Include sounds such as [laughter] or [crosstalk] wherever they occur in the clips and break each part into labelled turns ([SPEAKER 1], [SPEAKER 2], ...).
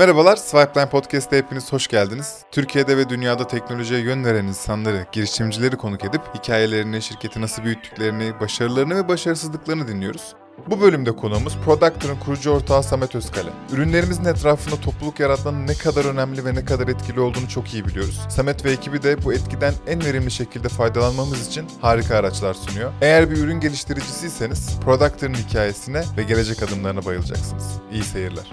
[SPEAKER 1] Merhabalar, Swipeline Podcast'a hepiniz hoş geldiniz. Türkiye'de ve dünyada teknolojiye yön veren insanları, girişimcileri konuk edip hikayelerini, şirketi nasıl büyüttüklerini, başarılarını ve başarısızlıklarını dinliyoruz. Bu bölümde konuğumuz Productor'ın kurucu ortağı Samet Özkale. Ürünlerimizin etrafında topluluk yaratmanın ne kadar önemli ve ne kadar etkili olduğunu çok iyi biliyoruz. Samet ve ekibi de bu etkiden en verimli şekilde faydalanmamız için harika araçlar sunuyor. Eğer bir ürün geliştiricisiyseniz Productor'ın hikayesine ve gelecek adımlarına bayılacaksınız. İyi seyirler.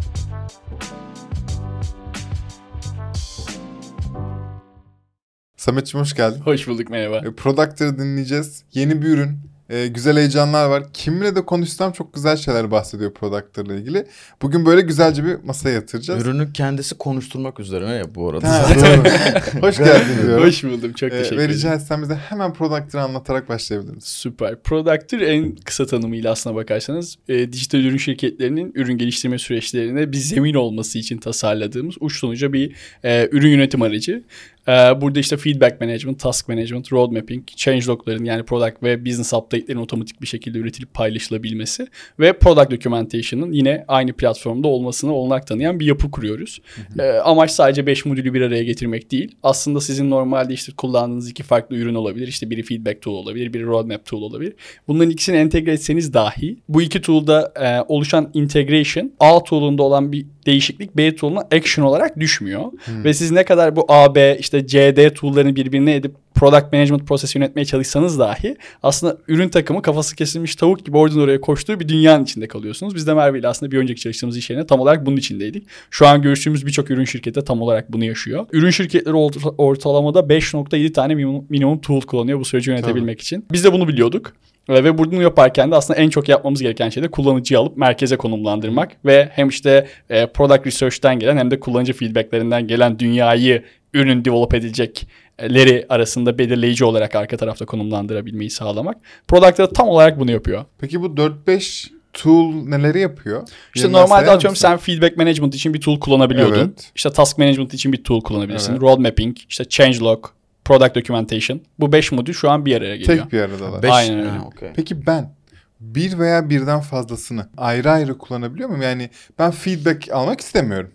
[SPEAKER 1] Samet'ciğim hoş geldin.
[SPEAKER 2] Hoş bulduk merhaba.
[SPEAKER 1] E, Productor'ı dinleyeceğiz. Yeni bir ürün. E, güzel heyecanlar var. Kiminle de konuşsam çok güzel şeyler bahsediyor Productor'la ilgili. Bugün böyle güzelce bir masaya yatıracağız.
[SPEAKER 3] Ürünü kendisi konuşturmak üzerine ya bu arada.
[SPEAKER 1] Ha, [laughs] doğru. Hoş geldin diyorum.
[SPEAKER 2] Hoş buldum çok
[SPEAKER 1] E,
[SPEAKER 2] teşekkür
[SPEAKER 1] ve
[SPEAKER 2] ederim.
[SPEAKER 1] rica etsem bize hemen Productor'ı anlatarak başlayabiliriz.
[SPEAKER 2] Süper. Productor en kısa tanımıyla aslına bakarsanız e, dijital ürün şirketlerinin ürün geliştirme süreçlerine bir zemin olması için tasarladığımız uçtuğunca bir e, ürün yönetim aracı. E, burada işte feedback management, task management, road mapping, change logların yani product ve business update'lerin otomatik bir şekilde üretilip paylaşılabilmesi ve product documentation'ın yine aynı platformda olmasını olanak tanıyan bir yapı kuruyoruz. E, amaç sadece 5 modülü bir araya getirmek değil. Aslında sizin normalde işte kullandığınız iki farklı ürün olabilir. İşte biri feedback tool olabilir, biri roadmap tool olabilir. Bunların ikisini entegre etseniz dahi bu iki tool'da e, oluşan integration A tool'unda olan bir değişiklik B tool'una action olarak düşmüyor. Ve siz ne kadar bu A, B, işte CD tool'larını birbirine edip product management prosesi yönetmeye çalışsanız dahi aslında ürün takımı kafası kesilmiş tavuk gibi oradan oraya koştuğu bir dünyanın içinde kalıyorsunuz. Biz de Merve ile aslında bir önceki çalıştığımız iş yerine tam olarak bunun içindeydik. Şu an görüştüğümüz birçok ürün şirketi de tam olarak bunu yaşıyor. Ürün şirketleri orta- ortalamada 5.7 tane minimum, minimum tool kullanıyor bu süreci yönetebilmek için. Biz de bunu biliyorduk. Ve ve bunu yaparken de aslında en çok yapmamız gereken şey de kullanıcıyı alıp merkeze konumlandırmak ve hem işte e, product research'ten gelen hem de kullanıcı feedback'lerinden gelen dünyayı ürün develop edilecekleri arasında belirleyici olarak arka tarafta konumlandırabilmeyi sağlamak. Product da tam olarak bunu yapıyor.
[SPEAKER 1] Peki bu 4-5 tool neleri yapıyor?
[SPEAKER 2] İşte
[SPEAKER 1] Yeniden
[SPEAKER 2] normalde atıyorum
[SPEAKER 1] mısın?
[SPEAKER 2] sen feedback management için bir tool kullanabiliyordun.
[SPEAKER 1] Evet.
[SPEAKER 2] İşte task management için bir tool kullanabilirsin.
[SPEAKER 1] Evet.
[SPEAKER 2] Road mapping, işte changelog, product documentation. Bu 5 modül şu an bir araya geliyor.
[SPEAKER 1] Tek bir aradalar.
[SPEAKER 3] Beş-
[SPEAKER 2] Aynen öyle.
[SPEAKER 3] Ha, okey.
[SPEAKER 1] Peki ben bir veya birden fazlasını ayrı ayrı kullanabiliyor muyum? Yani ben feedback almak istemiyorum.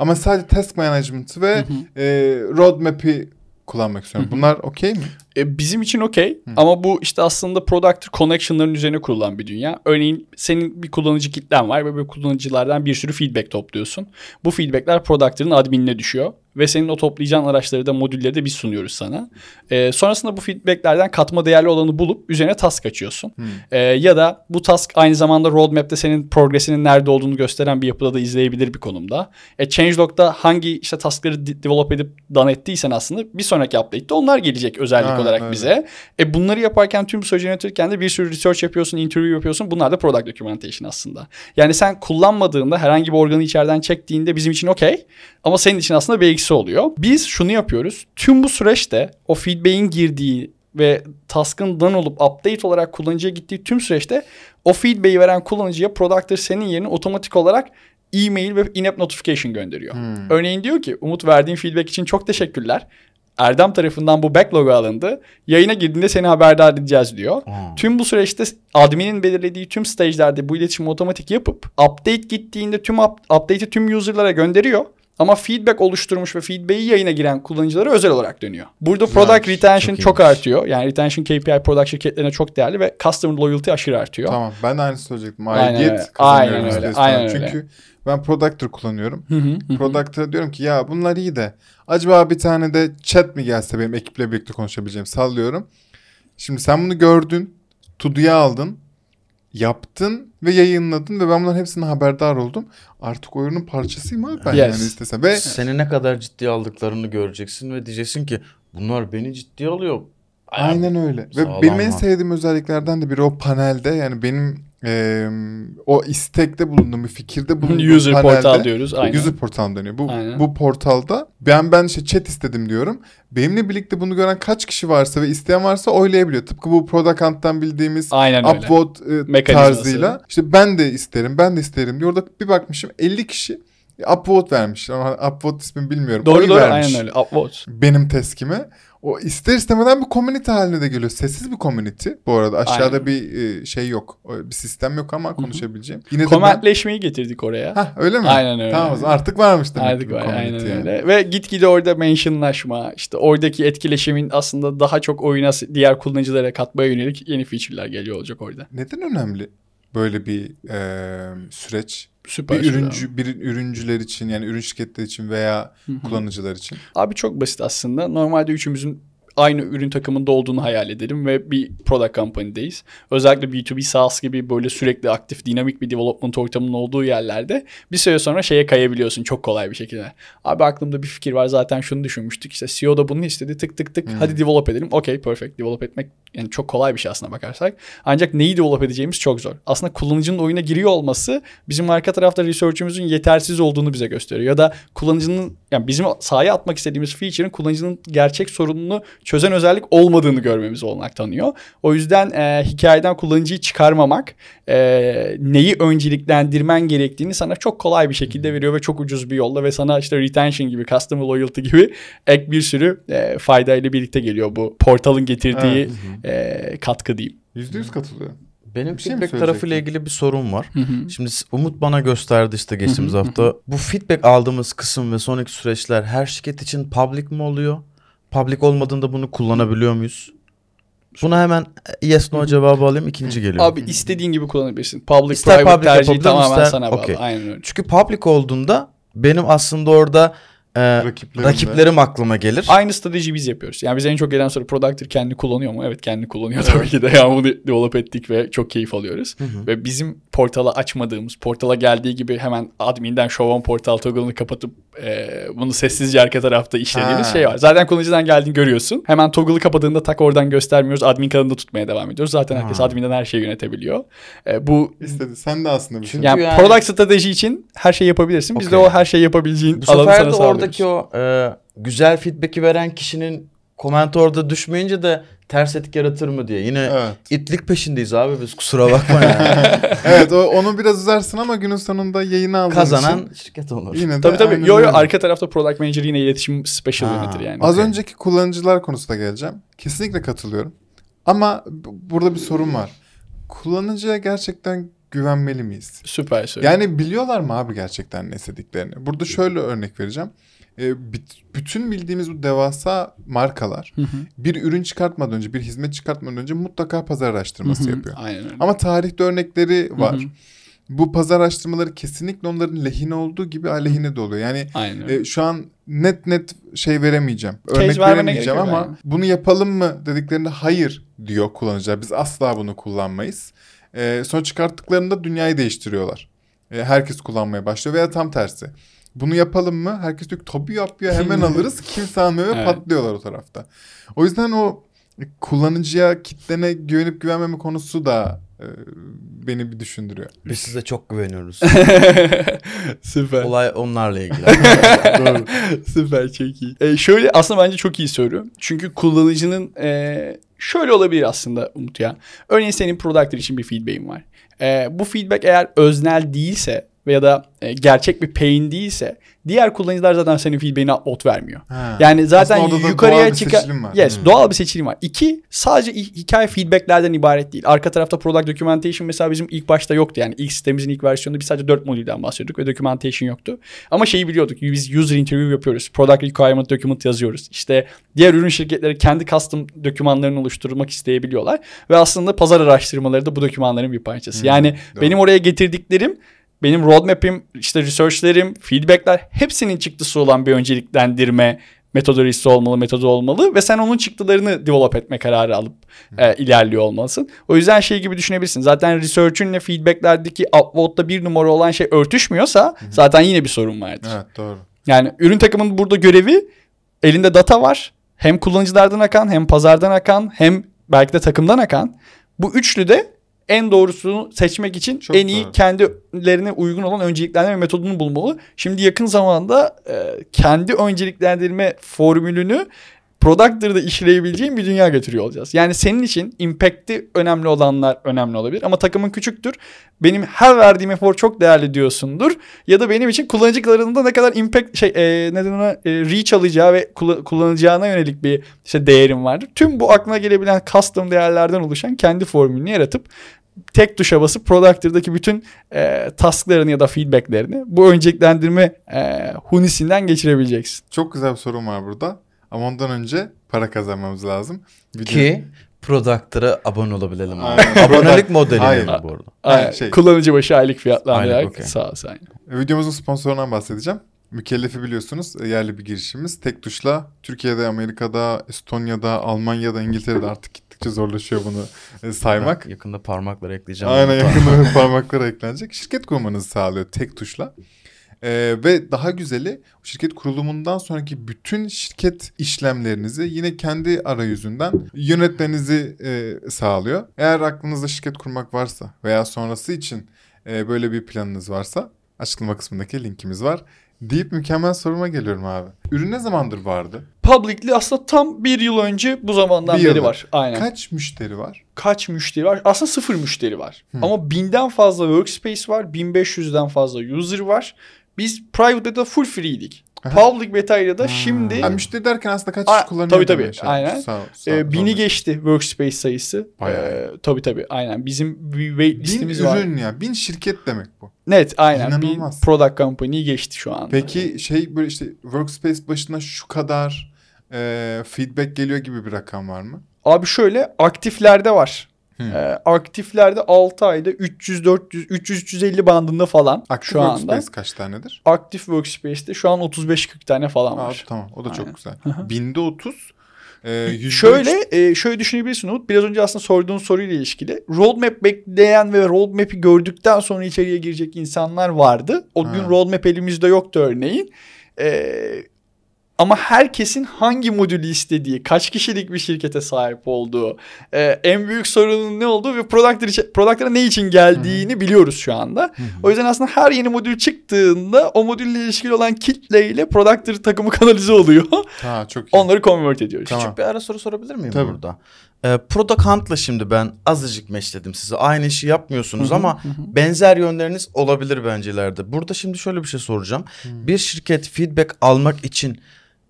[SPEAKER 1] Ama sadece task management ve e, roadmap'i kullanmak istiyorum. Bunlar okey mi?
[SPEAKER 2] E, bizim için okey ama bu işte aslında productor connection'ların üzerine kurulan bir dünya. Örneğin senin bir kullanıcı kitlen var ve bu kullanıcılardan bir sürü feedback topluyorsun. Bu feedbackler productor'ın adminine düşüyor ve senin o toplayacağın araçları da modülleri de biz sunuyoruz sana. E, sonrasında bu feedbacklerden katma değerli olanı bulup üzerine task açıyorsun. E, ya da bu task aynı zamanda roadmap'te senin progresinin nerede olduğunu gösteren bir yapıda da izleyebilir bir konumda. E, changelog'da hangi işte taskları de- develop edip done ettiysen aslında bir sonraki update'te onlar gelecek özellik
[SPEAKER 1] Ha,
[SPEAKER 2] olarak
[SPEAKER 1] öyle.
[SPEAKER 2] bize. E bunları yaparken tüm bu süreci yönetirken de bir sürü research yapıyorsun, interview yapıyorsun. Bunlar da product documentation aslında. Yani sen kullanmadığında herhangi bir organı içeriden çektiğinde bizim için okey. Ama senin için aslında bir eksi oluyor. Biz şunu yapıyoruz. Tüm bu süreçte o feedback'in girdiği ve task'ın done olup update olarak kullanıcıya gittiği tüm süreçte o feedback'i veren kullanıcıya productor senin yerine otomatik olarak e-mail ve in-app notification gönderiyor. Örneğin diyor ki Umut verdiğin feedback için çok teşekkürler. Erdem tarafından bu backlog alındı. Yayına girdiğinde seni haberdar edeceğiz diyor.
[SPEAKER 3] Aa.
[SPEAKER 2] Tüm bu süreçte admin'in belirlediği tüm stage'lerde bu iletişimi otomatik yapıp update gittiğinde tüm up- update'i tüm user'lara gönderiyor. Ama feedback oluşturmuş ve feedback'i yayına giren kullanıcılara özel olarak dönüyor. Burada
[SPEAKER 1] Güzelmiş,
[SPEAKER 2] product retention
[SPEAKER 1] çok
[SPEAKER 2] çok, artıyor. Yani retention KPI product şirketlerine çok değerli ve customer loyalty aşırı artıyor.
[SPEAKER 1] Tamam. Ben de aynısını söyleyecektim.
[SPEAKER 2] Aynen
[SPEAKER 1] Aidiyet
[SPEAKER 2] öyle.
[SPEAKER 1] kazanıyorum
[SPEAKER 2] Aynen öyle, aynen öyle.
[SPEAKER 1] Çünkü ben Productor kullanıyorum. Productor'a diyorum ki ya bunlar iyi de acaba bir tane de chat mi gelse benim ekiple birlikte konuşabileceğim sallıyorum. Şimdi sen bunu gördün. Todo'ya aldın. Yaptın ve yayınladın ve ben bunların hepsinden haberdar oldum. Artık oyunun parçasıyım abi ben
[SPEAKER 2] Yes.
[SPEAKER 1] yani istesem. Ve
[SPEAKER 3] Seni ne kadar ciddi aldıklarını göreceksin ve diyeceksin ki bunlar beni ciddiye alıyor.
[SPEAKER 1] Aynen öyle. Ve
[SPEAKER 3] Sağlam
[SPEAKER 1] benim en sevdiğim özelliklerden de biri o panelde yani benim eee, o istekte bulunduğum bir fikirde bulunduğum
[SPEAKER 2] User
[SPEAKER 1] panelde
[SPEAKER 2] portal diyoruz. Aynen.
[SPEAKER 1] User portal deniyor. Bu
[SPEAKER 2] Aynen.
[SPEAKER 1] bu portalda ben ben işte chat istedim diyorum. Benimle birlikte bunu gören kaç kişi varsa ve isteyen varsa oylayabiliyor. Tıpkı bu Product Hunt'tan bildiğimiz
[SPEAKER 2] Aynen
[SPEAKER 1] upvote e, tarzıyla. İşte ben de isterim, ben de isterim diyor. Orada bir bakmışım 50 kişi upvote vermişler. Ama upvote ismini bilmiyorum.
[SPEAKER 2] Doğru
[SPEAKER 1] Oy
[SPEAKER 2] doğru
[SPEAKER 1] vermiş
[SPEAKER 2] aynen öyle. Upvote.
[SPEAKER 1] Benim teskime. O ister istemeden bir community haline de geliyor. Sessiz bir community. Bu arada aşağıda
[SPEAKER 2] Aynen.
[SPEAKER 1] bir e, şey yok. Bir sistem yok ama konuşabileceğim. Yine de ben...
[SPEAKER 2] Komentleşmeyi getirdik oraya.
[SPEAKER 1] Hah öyle mi?
[SPEAKER 2] Aynen öyle.
[SPEAKER 1] Tamam o zaman artık varmış demek
[SPEAKER 2] Artık
[SPEAKER 1] ki
[SPEAKER 2] var, aynen
[SPEAKER 1] yani.
[SPEAKER 2] öyle. Ve gitgide orada mentionlaşma, işte oradaki etkileşimin aslında daha çok oyuna diğer kullanıcılara katmaya yönelik yeni feature'lar geliyor olacak orada.
[SPEAKER 1] Neden önemli böyle bir e, süreç?
[SPEAKER 2] Süper.
[SPEAKER 1] bir
[SPEAKER 2] süper.
[SPEAKER 1] ürüncü bir ürüncüler için yani ürün şirketleri için veya kullanıcılar için.
[SPEAKER 2] Abi çok basit aslında. Normalde üçümüzün aynı ürün takımında olduğunu hayal edelim ve bir product company'deyiz. Özellikle B2B SaaS gibi böyle sürekli aktif, dinamik bir development ortamının olduğu yerlerde bir süre sonra şeye kayabiliyorsun çok kolay bir şekilde. Abi aklımda bir fikir var zaten şunu düşünmüştük. İşte CEO da bunu istedi tık tık tık hadi develop edelim. Okey perfect develop etmek yani çok kolay bir şey aslına bakarsak. Ancak neyi develop edeceğimiz çok zor. Aslında kullanıcının oyuna giriyor olması bizim arka tarafta research'ümüzün yetersiz olduğunu bize gösteriyor. Ya da kullanıcının yani bizim sahaya atmak istediğimiz feature'ın kullanıcının gerçek sorununu çözen özellik olmadığını görmemiz olanak tanıyor. O yüzden e, hikayeden kullanıcıyı çıkarmamak, e, neyi önceliklendirmen gerektiğini sana çok kolay bir şekilde veriyor ve çok ucuz bir yolla ve sana işte retention gibi, customer loyalty gibi ek bir sürü e, faydayla birlikte geliyor bu portalın getirdiği e, katkı diyeyim.
[SPEAKER 1] Yüzde yüz katılıyor.
[SPEAKER 3] Benim
[SPEAKER 1] Bir şey
[SPEAKER 3] feedback tarafıyla
[SPEAKER 1] söyleyecektin?
[SPEAKER 3] ilgili bir sorun var. Şimdi s- Umut bana gösterdi işte geçtiğimiz hafta. Bu feedback aldığımız kısım ve sonraki süreçler her şirket için public mi oluyor? Public olmadığında bunu kullanabiliyor muyuz? Buna hemen yes no cevabı alayım ikinci geliyor.
[SPEAKER 2] Abi istediğin gibi kullanabilirsin. Public
[SPEAKER 3] İster
[SPEAKER 2] private
[SPEAKER 3] public
[SPEAKER 2] tercihi tamamen
[SPEAKER 3] ister-
[SPEAKER 2] sana bağlı.
[SPEAKER 3] okey.
[SPEAKER 2] Aynen öyle.
[SPEAKER 3] Çünkü public olduğunda benim aslında orada e,
[SPEAKER 1] Rakiplerim de.
[SPEAKER 3] aklıma gelir.
[SPEAKER 2] Aynı strateji biz yapıyoruz. Yani biz en çok gelen soru Productor kendi kullanıyor mu? Evet kendi kullanıyor tabii ki de. Yani bunu develop ettik ve çok keyif alıyoruz. Ve bizim portala açmadığımız, portala geldiği gibi hemen adminden show on portal toggle'ını kapatıp e, bunu sessizce arka tarafta işlediğimiz
[SPEAKER 1] Ha.
[SPEAKER 2] şey var. Zaten kullanıcıdan geldiğini görüyorsun. Hemen toggle'ı kapadığında tak oradan göstermiyoruz. Admin kanalında tutmaya devam ediyoruz. Zaten herkes
[SPEAKER 3] Ha.
[SPEAKER 2] adminden her şeyi yönetebiliyor. E, bu
[SPEAKER 1] İstedi. Sen de aslında bir şey.
[SPEAKER 2] Yani,
[SPEAKER 3] yani-
[SPEAKER 2] product strateji için her şeyi yapabilirsin. Biz de
[SPEAKER 3] Okey.
[SPEAKER 2] o her şeyi yapabileceğin
[SPEAKER 3] Bu
[SPEAKER 2] alanı sana
[SPEAKER 3] de
[SPEAKER 2] sağlıyoruz.
[SPEAKER 3] Oradaki o e, güzel feedback'i veren kişinin koment orada düşmeyince de ters etki yaratır mı diye. Yine
[SPEAKER 1] Evet.
[SPEAKER 3] itlik peşindeyiz abi biz kusura bakma yani. [laughs]
[SPEAKER 1] evet o, onu biraz uzarsın ama günün sonunda yayını aldığın
[SPEAKER 3] Kazanan
[SPEAKER 1] için
[SPEAKER 3] şirket olur.
[SPEAKER 1] yine de
[SPEAKER 2] Tabii tabii. Yo yo arka tarafta product manager yine iletişim special
[SPEAKER 3] Ha.
[SPEAKER 2] yönetir yani.
[SPEAKER 1] Az
[SPEAKER 3] Okey.
[SPEAKER 1] önceki kullanıcılar konusuna geleceğim. Kesinlikle katılıyorum. Ama bu- burada bir sorun var. Kullanıcıya gerçekten güvenmeli miyiz?
[SPEAKER 2] Süper söyle.
[SPEAKER 1] Yani biliyorlar mı abi gerçekten ne istediklerini? Burada şöyle örnek vereceğim. Bit- bütün bildiğimiz bu devasa markalar
[SPEAKER 2] Hı hı.
[SPEAKER 1] bir ürün çıkartmadan önce, bir hizmet çıkartmadan önce mutlaka pazar araştırması
[SPEAKER 2] Hı hı.
[SPEAKER 1] yapıyor.
[SPEAKER 2] Aynen öyle.
[SPEAKER 1] Ama tarihte örnekleri var.
[SPEAKER 2] Hı hı.
[SPEAKER 1] Bu pazar araştırmaları kesinlikle onların lehine olduğu gibi aleyhine de oluyor. Yani
[SPEAKER 2] Aynen
[SPEAKER 1] e, şu an net net şey veremeyeceğim. Örnek
[SPEAKER 2] vermene
[SPEAKER 1] veremeyeceğim ama
[SPEAKER 2] yani.
[SPEAKER 1] bunu yapalım mı dediklerinde hayır diyor kullanıcılar. Biz asla bunu kullanmayız. E, sonra çıkarttıklarında dünyayı değiştiriyorlar. E, herkes kullanmaya başlıyor veya tam tersi. Bunu yapalım mı? Herkes diyor ki, tabii yap ya hemen [laughs] alırız. Kimse almıyor ve
[SPEAKER 2] Evet.
[SPEAKER 1] patlıyorlar o tarafta. O yüzden o kullanıcıya kitlene güvenip güvenmeme konusu da e, beni bir düşündürüyor.
[SPEAKER 3] Biz size çok güveniyoruz. [laughs]
[SPEAKER 2] Süper.
[SPEAKER 3] Olay onlarla ilgili. [laughs]
[SPEAKER 2] Doğru. Süper çok iyi. E, şöyle aslında bence çok iyi soru. Çünkü kullanıcının e, şöyle olabilir aslında Umut ya. Örneğin senin product'ın için bir feedback'in var. E, bu feedback eğer öznel değilse veya da e, gerçek bir pain değilse diğer kullanıcılar zaten senin feedback'ine ot vermiyor.
[SPEAKER 1] Ha.
[SPEAKER 2] Yani zaten yukarıya
[SPEAKER 1] var.
[SPEAKER 2] Yes,
[SPEAKER 1] Hmm.
[SPEAKER 2] doğal bir seçilim var. İki, sadece hi- hikaye feedbacklerden ibaret değil. Arka tarafta product documentation mesela bizim ilk başta yoktu. Yani ilk sitemizin ilk versiyonunda biz sadece 4 modülden bahsediyorduk ve documentation yoktu. Ama şeyi biliyorduk. Biz user interview yapıyoruz. Product requirement document yazıyoruz. İşte diğer ürün şirketleri kendi custom dokümanlarını oluşturmak isteyebiliyorlar. Ve aslında pazar araştırmaları da bu dokümanların bir parçası.
[SPEAKER 1] Hmm,
[SPEAKER 2] yani
[SPEAKER 1] doğru.
[SPEAKER 2] benim oraya getirdiklerim benim roadmap'im, işte research'lerim, feedback'ler hepsinin çıktısı olan bir önceliklendirme metodolojisi olmalı, metodu olmalı ve sen onun çıktılarını develop etme kararı alıp e, ilerliyor olmalısın. O yüzden şey gibi düşünebilirsin. Zaten research'ünle feedback'lerdeki upvote'da bir numara olan şey örtüşmüyorsa zaten yine bir sorun vardır.
[SPEAKER 1] Evet doğru.
[SPEAKER 2] Yani ürün takımının burada görevi elinde data var. Hem kullanıcılardan akan hem pazardan akan hem belki de takımdan akan. Bu üçlü de en doğrusunu seçmek için
[SPEAKER 1] Çok
[SPEAKER 2] en iyi
[SPEAKER 1] doğru.
[SPEAKER 2] kendilerine uygun olan önceliklendirme metodunu bulmalı. Şimdi yakın zamanda e, kendi önceliklendirme formülünü Product'ları işleyebileceğin bir dünya götürüyor olacağız. Yani senin için impact'i önemli olanlar önemli olabilir ama takımın küçüktür. Benim her verdiğim efor çok değerli diyorsundur. Ya da benim için kullanıcılarında ne kadar impact şey e, neden ona e, reach alacağı ve kullan- kullanacağına yönelik bir işte değerim vardır. Tüm bu aklına gelebilen custom değerlerden oluşan kendi formülünü yaratıp tek tuşa basıp Product'taki bütün e, tasklarını ya da feedbacklerini bu önceliklendirme e, hunisinden geçirebileceksin.
[SPEAKER 1] Çok güzel bir sorun var burada. Ama ondan önce para kazanmamız lazım. Video-
[SPEAKER 3] Ki product'lara abone olabilelim.
[SPEAKER 1] Aynen. [laughs]
[SPEAKER 3] Abonelik modeli
[SPEAKER 1] Hayır.
[SPEAKER 3] mi bu arada?
[SPEAKER 2] Aynen.
[SPEAKER 1] şey-
[SPEAKER 2] Kullanıcı başı aylık fiyatlandırarak
[SPEAKER 3] Aylık, okey.
[SPEAKER 2] sağ olsun. aynen.
[SPEAKER 1] Videomuzun sponsorundan bahsedeceğim. Mükellefi biliyorsunuz yerli bir girişimiz. Tek tuşla Türkiye'de, Amerika'da, Estonya'da, Almanya'da, İngiltere'de artık gittikçe zorlaşıyor bunu e, saymak.
[SPEAKER 3] Yakında parmakları ekleyeceğim.
[SPEAKER 1] Aynen [laughs] yakında [laughs] parmaklara eklenecek. Şirket kurmanızı sağlıyor tek tuşla. Ee, ve daha güzeli şirket kurulumundan sonraki bütün şirket işlemlerinizi yine kendi arayüzünden yönetmenizi e, sağlıyor. Eğer aklınızda şirket kurmak varsa veya sonrası için e, böyle bir planınız varsa açıklama kısmındaki linkimiz var. Deyip mükemmel soruma geliyorum abi. Ürün ne zamandır vardı?
[SPEAKER 2] Publicly aslında tam bir yıl önce bu zamandan
[SPEAKER 1] Bir
[SPEAKER 2] beri
[SPEAKER 1] yıldır.
[SPEAKER 2] var. Aynen.
[SPEAKER 1] Kaç müşteri var?
[SPEAKER 2] Kaç müşteri var? Aslında sıfır müşteri var.
[SPEAKER 1] Hı.
[SPEAKER 2] Ama binden fazla workspace var. 1500'den fazla user var. Biz private beta full free'ydik. Public beta ile de
[SPEAKER 1] Ha.
[SPEAKER 2] şimdi
[SPEAKER 1] Ha, müşteri derken aslında kaç kişi kullanıyor
[SPEAKER 2] tabii, tabii.
[SPEAKER 1] şey
[SPEAKER 2] Aynen.
[SPEAKER 1] Sağ ol, sağ
[SPEAKER 2] e,
[SPEAKER 1] ol,
[SPEAKER 2] bini
[SPEAKER 1] sağ
[SPEAKER 2] geçti workspace sayısı.
[SPEAKER 1] Bayağı.
[SPEAKER 2] E, tabii tabii aynen. Bizim bir wait
[SPEAKER 1] Bin
[SPEAKER 2] listemiz var.
[SPEAKER 1] ürün ya. Bin şirket demek bu.
[SPEAKER 2] Net aynen.
[SPEAKER 1] İnanılmaz.
[SPEAKER 2] product company geçti şu anda.
[SPEAKER 1] Peki şey böyle işte workspace başına şu kadar e, feedback geliyor gibi bir rakam var mı?
[SPEAKER 2] Abi şöyle aktiflerde var. Ee, aktiflerde 6 ayda 300 400 300 350 bandında falan
[SPEAKER 1] Aktif
[SPEAKER 2] şu anda.
[SPEAKER 1] workspace kaç tanedir?
[SPEAKER 2] Aktif workspace'te şu an 35 40 tane falan
[SPEAKER 1] Aa,
[SPEAKER 2] var.
[SPEAKER 1] tamam o da çok
[SPEAKER 2] Aynen.
[SPEAKER 1] güzel. Binde 30 e, yüzde
[SPEAKER 2] Şöyle e, şöyle düşünebilirsin Umut. Biraz önce aslında sorduğun soruyla ilişkili. Roadmap bekleyen ve roadmap'i gördükten sonra içeriye girecek insanlar vardı. O
[SPEAKER 1] Ha.
[SPEAKER 2] gün roadmap elimizde yoktu örneğin. Ee, ama herkesin hangi modülü istediği, kaç kişilik bir şirkete sahip olduğu, e, en büyük sorunun ne olduğu ve product'lar için- product'lara ne için geldiğini biliyoruz şu anda. O yüzden aslında her yeni modül çıktığında o modülle ilişkili olan kitleyle product'lar takımı [laughs] kanalize oluyor.
[SPEAKER 1] Ha çok iyi.
[SPEAKER 2] Onları convert ediyoruz.
[SPEAKER 1] Tamam.
[SPEAKER 3] Küçük bir ara soru sorabilir miyim
[SPEAKER 1] Tabii.
[SPEAKER 3] burada? Ee, Product Hunt'la şimdi ben azıcık meşledim size. Aynı işi yapmıyorsunuz
[SPEAKER 2] Hı hı,
[SPEAKER 3] ama benzer yönleriniz olabilir bence ileride. Burada şimdi şöyle bir şey soracağım. Bir şirket feedback almak için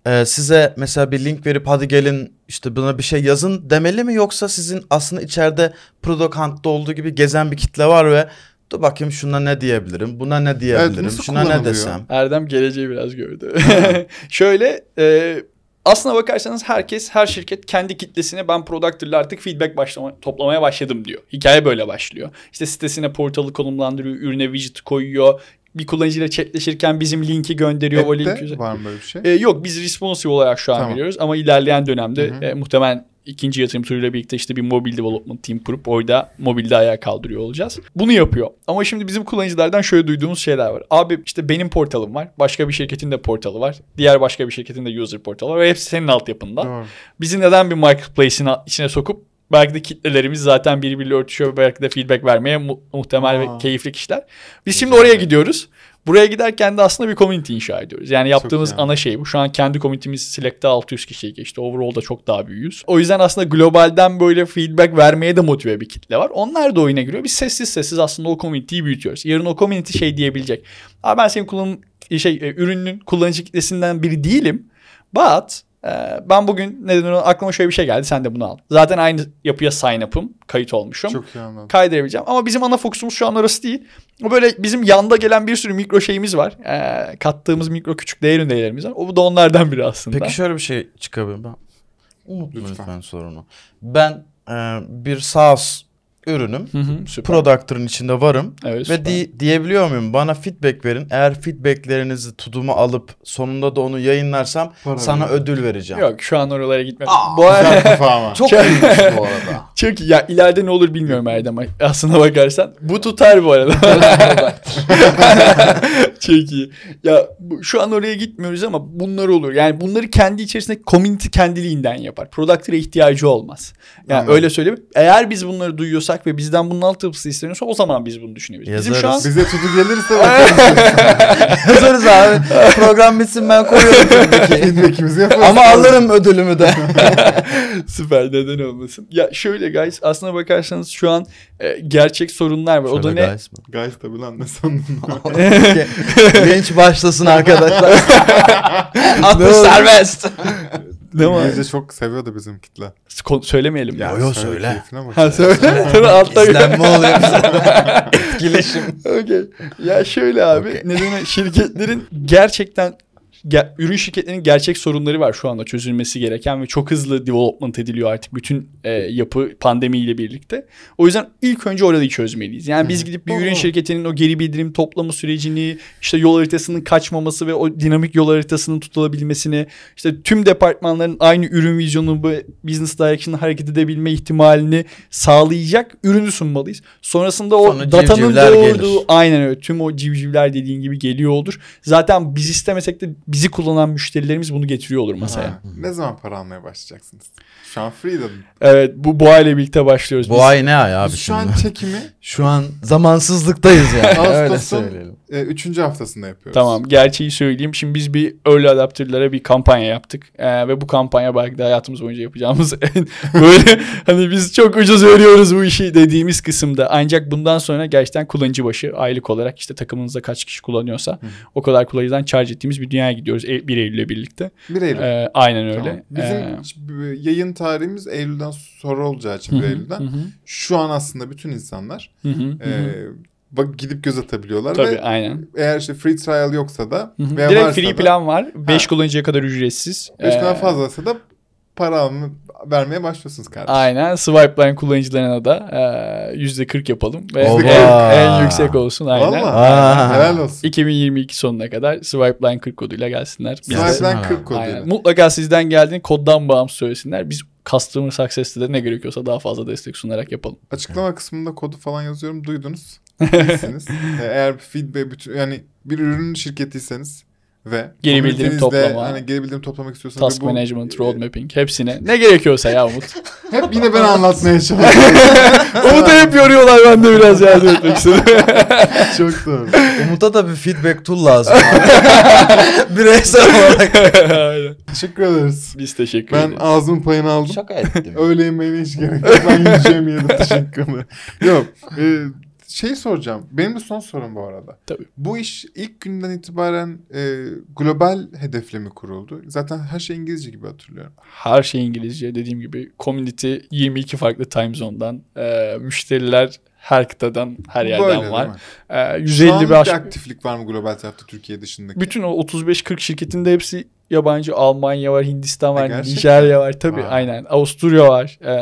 [SPEAKER 3] e, size mesela bir link verip hadi gelin işte buna bir şey yazın demeli mi yoksa sizin aslında içeride Product Hunt'ta olduğu gibi gezen bir kitle var ve dur bakayım şuna ne diyebilirim, buna ne diyebilirim,
[SPEAKER 1] nasıl
[SPEAKER 3] şuna ne desem.
[SPEAKER 2] Erdem geleceği biraz gördü. [laughs] Şöyle e, aslına bakarsanız herkes her şirket kendi kitlesine ben product'larla artık feedback başlama, toplamaya başladım diyor. Hikaye böyle başlıyor. İşte sitesine portalı konumlandırıyor, ürüne widget koyuyor. Bir kullanıcıyla chatleşirken bizim linki gönderiyor. o link
[SPEAKER 1] App'te
[SPEAKER 2] üzerine.
[SPEAKER 1] var mı böyle bir şey?
[SPEAKER 2] E, yok biz responsive olarak şu an
[SPEAKER 1] Tamam.
[SPEAKER 2] veriyoruz ama ilerleyen dönemde e, muhtemelen ikinci yatırım turuyla birlikte işte bir mobil development team kurup orada mobilde ayağa kaldırıyor olacağız. Bunu yapıyor. Ama şimdi bizim kullanıcılardan şöyle duyduğumuz şeyler var. Abi işte benim portalım var. Başka bir şirketin de portalı var. Diğer başka bir şirketin de user portalı var. Ve hepsi senin altyapında.
[SPEAKER 1] Doğru.
[SPEAKER 2] Bizi neden bir marketplace'in içine sokup belki de kitlelerimiz zaten birbiriyle örtüşüyor ve belki de feedback vermeye mu- muhtemel
[SPEAKER 1] Aa.
[SPEAKER 2] ve keyifli kişiler. Biz şimdi oraya gidiyoruz. Buraya giderken de aslında bir community inşa ediyoruz. Yani yaptığımız ana şey bu. Şu an kendi community'miz Select'te 600 kişiyi geçti. Overall'da çok daha büyüğüz. O yüzden aslında globalden böyle feedback vermeye de motive bir kitle var. Onlar da oyuna giriyor. Biz sessiz sessiz aslında o community'yi büyütüyoruz. Yarın o community şey diyebilecek. Abi ben senin kullan şey e, ürünün kullanıcı kitlesinden biri değilim. But ben bugün neden ona- aklıma şöyle bir şey geldi. Sen de bunu al. Zaten aynı yapıya sign up'ım. Kayıt olmuşum
[SPEAKER 1] Çok iyi anladım.
[SPEAKER 2] kaydedebileceğim. Ama bizim ana fokusumuz şu an orası değil. O böyle bizim yanda gelen bir sürü mikro şeyimiz var. Ee, kattığımız mikro küçük değer değerlerimiz var. O da onlardan biri aslında.
[SPEAKER 3] Peki şöyle bir şey çıkabilir ben. Unutma
[SPEAKER 1] Lütfen.
[SPEAKER 3] lütfen, sorunu. Ben e, bir SaaS ürünüm.
[SPEAKER 2] Hı hı, süper.
[SPEAKER 3] Product'ın içinde varım.
[SPEAKER 2] Evet,
[SPEAKER 3] Ve di- diyebiliyor muyum? Bana feedback verin. Eğer feedbacklerinizi tuduma alıp sonunda da onu yayınlarsam
[SPEAKER 1] Para
[SPEAKER 3] sana
[SPEAKER 1] verin.
[SPEAKER 3] ödül vereceğim.
[SPEAKER 2] Yok şu an oralara gitmem.
[SPEAKER 3] Aa,
[SPEAKER 2] Bu arada. [laughs]
[SPEAKER 3] Çok iyiymiş bu arada. [laughs]
[SPEAKER 2] iyi. Ya ileride ne olur bilmiyorum Erdem. Aslına bakarsan. Bu tutar bu arada. [laughs] çok iyi. Ya bu- şu an oraya gitmiyoruz ama bunlar olur. Yani bunları kendi içerisinde community kendiliğinden yapar. Product'lara ihtiyacı olmaz. Yani
[SPEAKER 1] Anladım.
[SPEAKER 2] öyle söyleyeyim. Eğer biz bunları duyuyorsak düşünüyorsak ve bizden bunun altyapısı isteniyorsa o zaman biz bunu düşünebiliriz. Bizim şu an
[SPEAKER 3] Yazarız.
[SPEAKER 1] Bize tutu gelirse. [laughs]
[SPEAKER 3] Yazarız abi. Program bitsin ben koyuyorum feedback'i.
[SPEAKER 1] Feedback'imizi yaparız.
[SPEAKER 3] Ama alırım ödülümü de. [laughs]
[SPEAKER 2] süper neden olmasın. Ya şöyle guys aslına bakarsanız şu an e, gerçek sorunlar var. o da
[SPEAKER 3] Şöyle
[SPEAKER 2] ne?
[SPEAKER 3] guys mı?
[SPEAKER 1] Guys tabi lan ne sandın? [laughs]
[SPEAKER 3] Genç başlasın arkadaşlar. Atış
[SPEAKER 2] oldu?
[SPEAKER 3] serbest.
[SPEAKER 2] Ne var?
[SPEAKER 1] İngilizce çok seviyordu bizim kitle.
[SPEAKER 2] Ko- söylemeyelim.
[SPEAKER 3] Ya,
[SPEAKER 2] Ya.
[SPEAKER 3] yo, söyle.
[SPEAKER 2] Ha
[SPEAKER 1] ya.
[SPEAKER 2] söyle. [laughs] Sonra altta
[SPEAKER 3] İzlenme oluyor bize. [laughs] Etkileşim.
[SPEAKER 2] Okey. Ya şöyle abi
[SPEAKER 3] Okey.
[SPEAKER 2] nedeni şirketlerin gerçekten ge- ürün şirketlerinin gerçek sorunları var şu anda çözülmesi gereken ve çok hızlı development ediliyor artık bütün e, yapı pandemiyle birlikte. O yüzden ilk önce orayı çözmeliyiz. Yani biz gidip bir ürün şirketinin o geri bildirim toplama sürecini, işte yol haritasının kaçmaması ve o dinamik yol haritasının tutulabilmesini, işte tüm departmanların aynı ürün vizyonu ve business direction'ı hareket edebilme ihtimalini sağlayacak ürünü sunmalıyız. Sonrasında o
[SPEAKER 3] Sonra
[SPEAKER 2] datanın doğurduğu
[SPEAKER 3] gelir.
[SPEAKER 2] aynen öyle tüm o civcivler dediğin gibi geliyor olur. Zaten biz istemesek de bizi kullanan müşterilerimiz bunu getiriyor olur masaya.
[SPEAKER 1] Ha, Ne zaman para almaya başlayacaksınız? Şu an free dedim.
[SPEAKER 2] Evet bu bu ayla birlikte başlıyoruz.
[SPEAKER 3] Bu
[SPEAKER 2] biz.
[SPEAKER 3] ay ne ay abi
[SPEAKER 1] Biz şu an çekimi [laughs]
[SPEAKER 3] Şu an zamansızlıktayız yani. Öyle
[SPEAKER 1] Ağustos'un
[SPEAKER 3] söyleyelim.
[SPEAKER 1] e, üçüncü haftasında yapıyoruz.
[SPEAKER 2] Tamam gerçeği söyleyeyim. Şimdi biz bir early adapter'lara bir kampanya yaptık. Ee, ve bu kampanya belki de hayatımız boyunca yapacağımız [laughs] en böyle hani biz çok ucuz veriyoruz bu işi dediğimiz kısımda. Ancak bundan sonra gerçekten kullanıcı başı aylık olarak işte takımınızda kaç kişi kullanıyorsa o kadar kullanıcıdan charge ettiğimiz bir dünyaya gidiyoruz e- 1 Eylül'le birlikte.
[SPEAKER 1] 1 Eylül.
[SPEAKER 2] Ee, aynen öyle.
[SPEAKER 1] Tamam. Bizim
[SPEAKER 2] Ee,
[SPEAKER 1] yayın tarihimiz Eylül'den sonra olacağı için 1
[SPEAKER 2] hı hı,
[SPEAKER 1] Eylül'den.
[SPEAKER 2] hı
[SPEAKER 1] Şu an aslında bütün insanlar
[SPEAKER 2] hı hı,
[SPEAKER 1] e, bak gidip göz atabiliyorlar
[SPEAKER 2] Tabii
[SPEAKER 1] ve
[SPEAKER 2] aynen.
[SPEAKER 1] eğer işte free trial yoksa da veya
[SPEAKER 2] Direkt
[SPEAKER 1] varsa
[SPEAKER 2] free
[SPEAKER 1] da
[SPEAKER 2] plan var. 5
[SPEAKER 1] Ha.
[SPEAKER 2] kullanıcıya kadar ücretsiz.
[SPEAKER 1] 5
[SPEAKER 2] Ee,
[SPEAKER 1] kadar fazlası da para alma, vermeye başlıyorsunuz kardeşim.
[SPEAKER 2] Aynen. Swipeline kullanıcılarına da e, %40 yapalım. Ve en, en yüksek olsun aynen.
[SPEAKER 1] Valla. Helal olsun.
[SPEAKER 2] 2022 sonuna kadar Swipeline 40 koduyla gelsinler. Biz de-
[SPEAKER 1] Swipeline
[SPEAKER 3] Ha.
[SPEAKER 1] 40
[SPEAKER 2] Aynen.
[SPEAKER 1] koduyla.
[SPEAKER 2] Mutlaka sizden geldiğini koddan bağımsız söylesinler. Biz Customer Success'te de ne gerekiyorsa daha fazla destek sunarak yapalım.
[SPEAKER 1] Açıklama kısmında kodu falan yazıyorum. Duydunuz. [laughs] İyisiniz. Ee, Eğer feedback bütün yani bir ürün şirketiyseniz ve
[SPEAKER 2] Geri bildirim toplama.
[SPEAKER 1] Hani geri bildirim toplamak istiyorsanız
[SPEAKER 2] Task
[SPEAKER 1] bu-
[SPEAKER 2] Management, Road Mapping hepsine. Ne gerekiyorsa ya Umut. [laughs]
[SPEAKER 1] Hep yine ben anlatmaya çalışıyorum. [laughs]
[SPEAKER 2] Umut'u hep yoruyorlar ben de biraz yardım etmek [laughs] istedim.
[SPEAKER 1] Çok doğru.
[SPEAKER 3] Umut'a da bir feedback tool lazım. Bireysel olarak.
[SPEAKER 2] Aynen.
[SPEAKER 1] Teşekkür ederiz.
[SPEAKER 2] Biz teşekkür
[SPEAKER 1] Ben
[SPEAKER 2] ederiz.
[SPEAKER 1] ağzımın payını aldım.
[SPEAKER 3] Şaka ettim.
[SPEAKER 1] Öğle yemeğine hiç gerek yok. Ben yiyeceğimi yedim. Teşekkür ederim. Yok. E, şey soracağım. Benim de son sorum bu arada.
[SPEAKER 2] Tabii.
[SPEAKER 1] Bu iş ilk günden itibaren e, global hedefle mi kuruldu? Zaten her şey İngilizce gibi hatırlıyorum.
[SPEAKER 2] Her şey İngilizce dediğim gibi community 22 farklı time zone'dan e, müşteriler her kıtadan her yerden
[SPEAKER 1] Böyle,
[SPEAKER 2] var. E,
[SPEAKER 1] Şu
[SPEAKER 2] 150
[SPEAKER 1] an
[SPEAKER 2] bir aş-
[SPEAKER 1] aktiflik var mı global tarafta Türkiye dışındaki?
[SPEAKER 2] bütün o 35-40 şirketinde hepsi yabancı Almanya var, Hindistan var,
[SPEAKER 1] gerçekten?
[SPEAKER 2] Nijerya var tabii
[SPEAKER 1] Vay.
[SPEAKER 2] aynen. Avusturya var. E,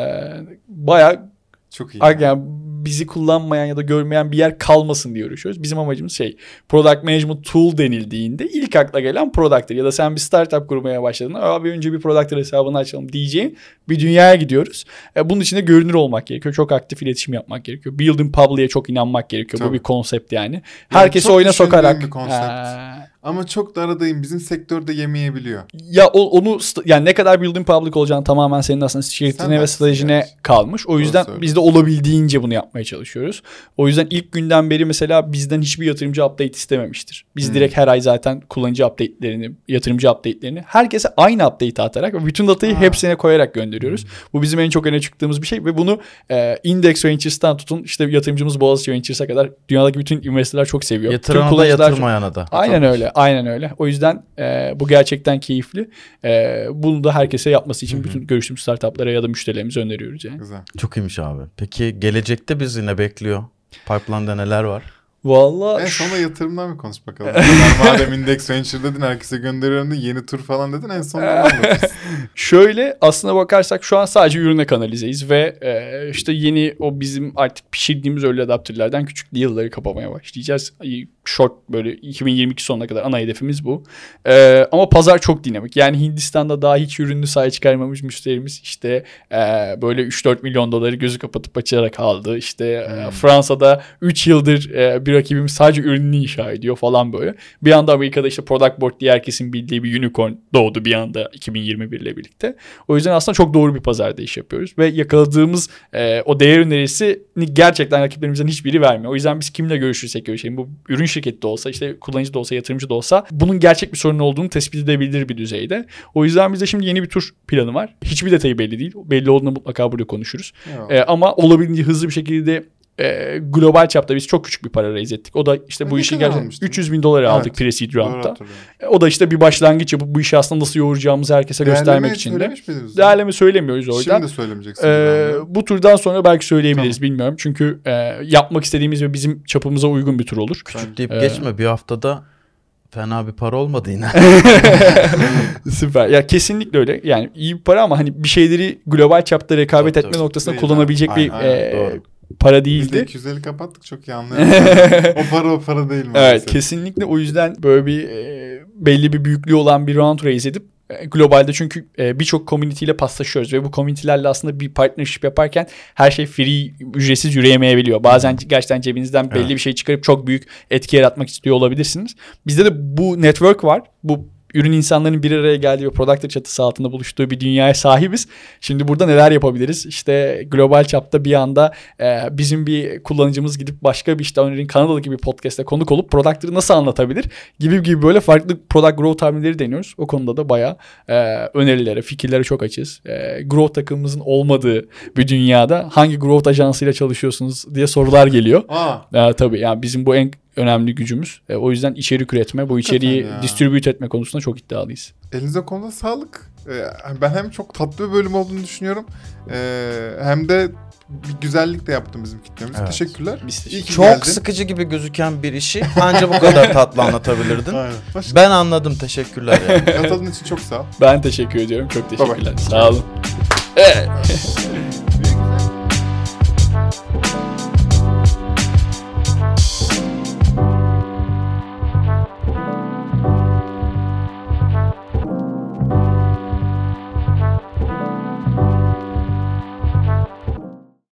[SPEAKER 2] bayağı
[SPEAKER 1] Çok iyi.
[SPEAKER 2] yani bizi kullanmayan ya da görmeyen bir yer kalmasın diye uğraşıyoruz. Bizim amacımız şey product management tool denildiğinde ilk akla gelen product'tır. Ya da sen bir startup kurmaya başladın. Abi önce bir product'ır hesabını açalım diyeceğin bir dünyaya gidiyoruz. E, bunun için de görünür olmak gerekiyor. Çok aktif iletişim yapmak gerekiyor. Building public'e çok inanmak gerekiyor.
[SPEAKER 1] Tabii.
[SPEAKER 2] Bu bir konsept yani. Herkesi
[SPEAKER 1] çok
[SPEAKER 2] oyuna sokarak.
[SPEAKER 1] bir konsept.
[SPEAKER 2] Ee,
[SPEAKER 1] Ama çok da aradayım. Bizim sektörde yemeyebiliyor.
[SPEAKER 2] ya o, onu st- yani ne kadar building public olacağını tamamen senin aslında şirketine ve
[SPEAKER 1] haklısın
[SPEAKER 2] stratejine
[SPEAKER 1] gerçi.
[SPEAKER 2] kalmış. O yüzden biz de olabildiğince bunu yapmaya çalışıyoruz. O yüzden ilk günden beri mesela bizden hiçbir yatırımcı update istememiştir. Biz
[SPEAKER 1] Hmm.
[SPEAKER 2] direkt her ay zaten kullanıcı update'lerini, yatırımcı update'lerini herkese aynı update atarak ve bütün datayı
[SPEAKER 1] Ha.
[SPEAKER 2] hepsine koyarak gönderiyoruz. Bu bizim en çok öne çıktığımız bir şey ve bunu e, Index Ventures'tan tutun işte yatırımcımız Boğaziçi Ventures'a kadar dünyadaki bütün investorlar çok seviyor. Tüm
[SPEAKER 3] Yatırana da
[SPEAKER 2] kullanıcılar çok-
[SPEAKER 3] yatırmayana da.
[SPEAKER 2] Aynen öyle. Aynen öyle. O yüzden e, bu gerçekten keyifli. E, bunu da herkese yapması için bütün görüştüğümüz startuplara ya da müşterilerimize öneriyoruz yani.
[SPEAKER 1] Güzel.
[SPEAKER 3] Çok iyiymiş abi. Peki gelecekte bizi ne bekliyor? Pipeline'da neler var?
[SPEAKER 2] Vallahi
[SPEAKER 1] En sonunda yatırımdan mı konuş bakalım? Ben madem Index Venture dedin herkese gönderiyorum da yeni tur falan dedin en sonunda [laughs]
[SPEAKER 2] şöyle aslına bakarsak şu an sadece ürüne kanalizeyiz ve e, işte yeni o bizim artık pişirdiğimiz öyle adaptörlerden küçük deal'ları kapamaya başlayacağız. Ay, Short böyle 2022 sonuna kadar ana hedefimiz bu. E, ama pazar çok dinamik. Yani Hindistan'da daha hiç ürünü sahaya çıkarmamış müşterimiz işte e, böyle 3-4 milyon doları gözü kapatıp açarak aldı. İşte e,
[SPEAKER 1] Hmm.
[SPEAKER 2] Fransa'da 3 yıldır e, bir rakibimiz sadece ürününü inşa ediyor falan böyle. Bir anda Amerika'da işte Product Board diye herkesin bildiği bir unicorn doğdu bir anda 2021 ile birlikte. O yüzden aslında çok doğru bir pazarda iş yapıyoruz ve yakaladığımız e, o değer önerisini gerçekten rakiplerimizden hiçbiri vermiyor. O yüzden biz kimle görüşürsek görüşelim bu ürün şirketi de olsa işte kullanıcı da olsa yatırımcı da olsa bunun gerçek bir sorun olduğunu tespit edebilir bir düzeyde. O yüzden bizde şimdi yeni bir tur planı var. Hiçbir detayı belli değil. Belli olduğunda mutlaka burada konuşuruz.
[SPEAKER 1] Eyvallah.
[SPEAKER 2] E, ama olabildiğince hızlı bir şekilde e, global çapta biz çok küçük bir para raise ettik. O da işte bu
[SPEAKER 1] Ne
[SPEAKER 2] işi gerçekten
[SPEAKER 1] almıştın?
[SPEAKER 2] 300 bin dolar aldık
[SPEAKER 1] Evet,
[SPEAKER 2] pre-seed round'da. E, O da işte bir başlangıç yapıp bu işi aslında nasıl yoğuracağımızı herkese göstermek için de. Değerleme söylemiyoruz orada.
[SPEAKER 1] Şimdi söylemeyeceksin.
[SPEAKER 2] Ee,
[SPEAKER 1] herhalde.
[SPEAKER 2] bu turdan sonra belki söyleyebiliriz bilmiyorum. Çünkü e, yapmak istediğimiz ve bizim çapımıza uygun bir tur olur.
[SPEAKER 3] Küçük deyip
[SPEAKER 2] Ee,
[SPEAKER 3] geçme bir haftada fena bir para olmadı yine. [laughs]
[SPEAKER 2] Süper. Ya kesinlikle öyle. Yani iyi bir para ama hani bir şeyleri global çapta rekabet
[SPEAKER 3] Tabii,
[SPEAKER 2] etme
[SPEAKER 3] tabii.
[SPEAKER 2] noktasında
[SPEAKER 1] Değil,
[SPEAKER 2] kullanabilecek bir
[SPEAKER 3] aynen,
[SPEAKER 2] e,
[SPEAKER 3] doğru.
[SPEAKER 2] Para
[SPEAKER 1] Biz de
[SPEAKER 2] değildi.
[SPEAKER 1] 250 kapattık çok iyi anlıyorum. [laughs] o para o para değil maalesef.
[SPEAKER 2] Evet kesinlikle o yüzden böyle bir e, belli bir büyüklüğü olan bir round raise edip e, globalde çünkü e, birçok community ile paslaşıyoruz ve bu community'lerle aslında bir partnership yaparken her şey free ücretsiz yürüyemeyebiliyor. Bazen gerçekten cebinizden belli
[SPEAKER 3] Evet.
[SPEAKER 2] bir şey çıkarıp çok büyük etki yaratmak istiyor olabilirsiniz. Bizde de bu network var. Bu ürün insanların bir araya geldiği ve Productor çatısı altında buluştuğu bir dünyaya sahibiz. Şimdi burada neler yapabiliriz? İşte global çapta bir anda e, bizim bir kullanıcımız gidip başka bir işte örneğin Kanadalı bir podcast'te konuk olup Productor'ı nasıl anlatabilir gibi gibi böyle farklı product growth hamleleri deniyoruz. O konuda da bayağı e, önerilere, fikirlere çok açız. E, growth takımımızın olmadığı bir dünyada hangi growth ajansıyla çalışıyorsunuz diye sorular geliyor.
[SPEAKER 1] Aa,
[SPEAKER 2] E, tabii yani bizim bu en önemli gücümüz. E, o yüzden içerik üretme, bu içeriği
[SPEAKER 1] ya.
[SPEAKER 2] distribute etme konusunda çok iddialıyız.
[SPEAKER 1] elinize konuda sağlık. Ee, ben hem çok tatlı bir bölüm olduğunu düşünüyorum. ee, hem de bir güzellik de yaptın bizim kitlemiz.
[SPEAKER 3] Evet.
[SPEAKER 1] Teşekkürler.
[SPEAKER 2] Biz
[SPEAKER 1] İyi ki
[SPEAKER 3] Çok
[SPEAKER 1] geldin.
[SPEAKER 3] sıkıcı gibi gözüken bir işi anca bu kadar [laughs] tatlı anlatabilirdin.
[SPEAKER 1] Aynen.
[SPEAKER 3] Ben anladım teşekkürler yani.
[SPEAKER 1] Katıldığın için çok sağ ol.
[SPEAKER 2] Ben teşekkür ediyorum. Çok
[SPEAKER 1] Bye bye.
[SPEAKER 2] teşekkürler. Sağ olun. Evet. [laughs]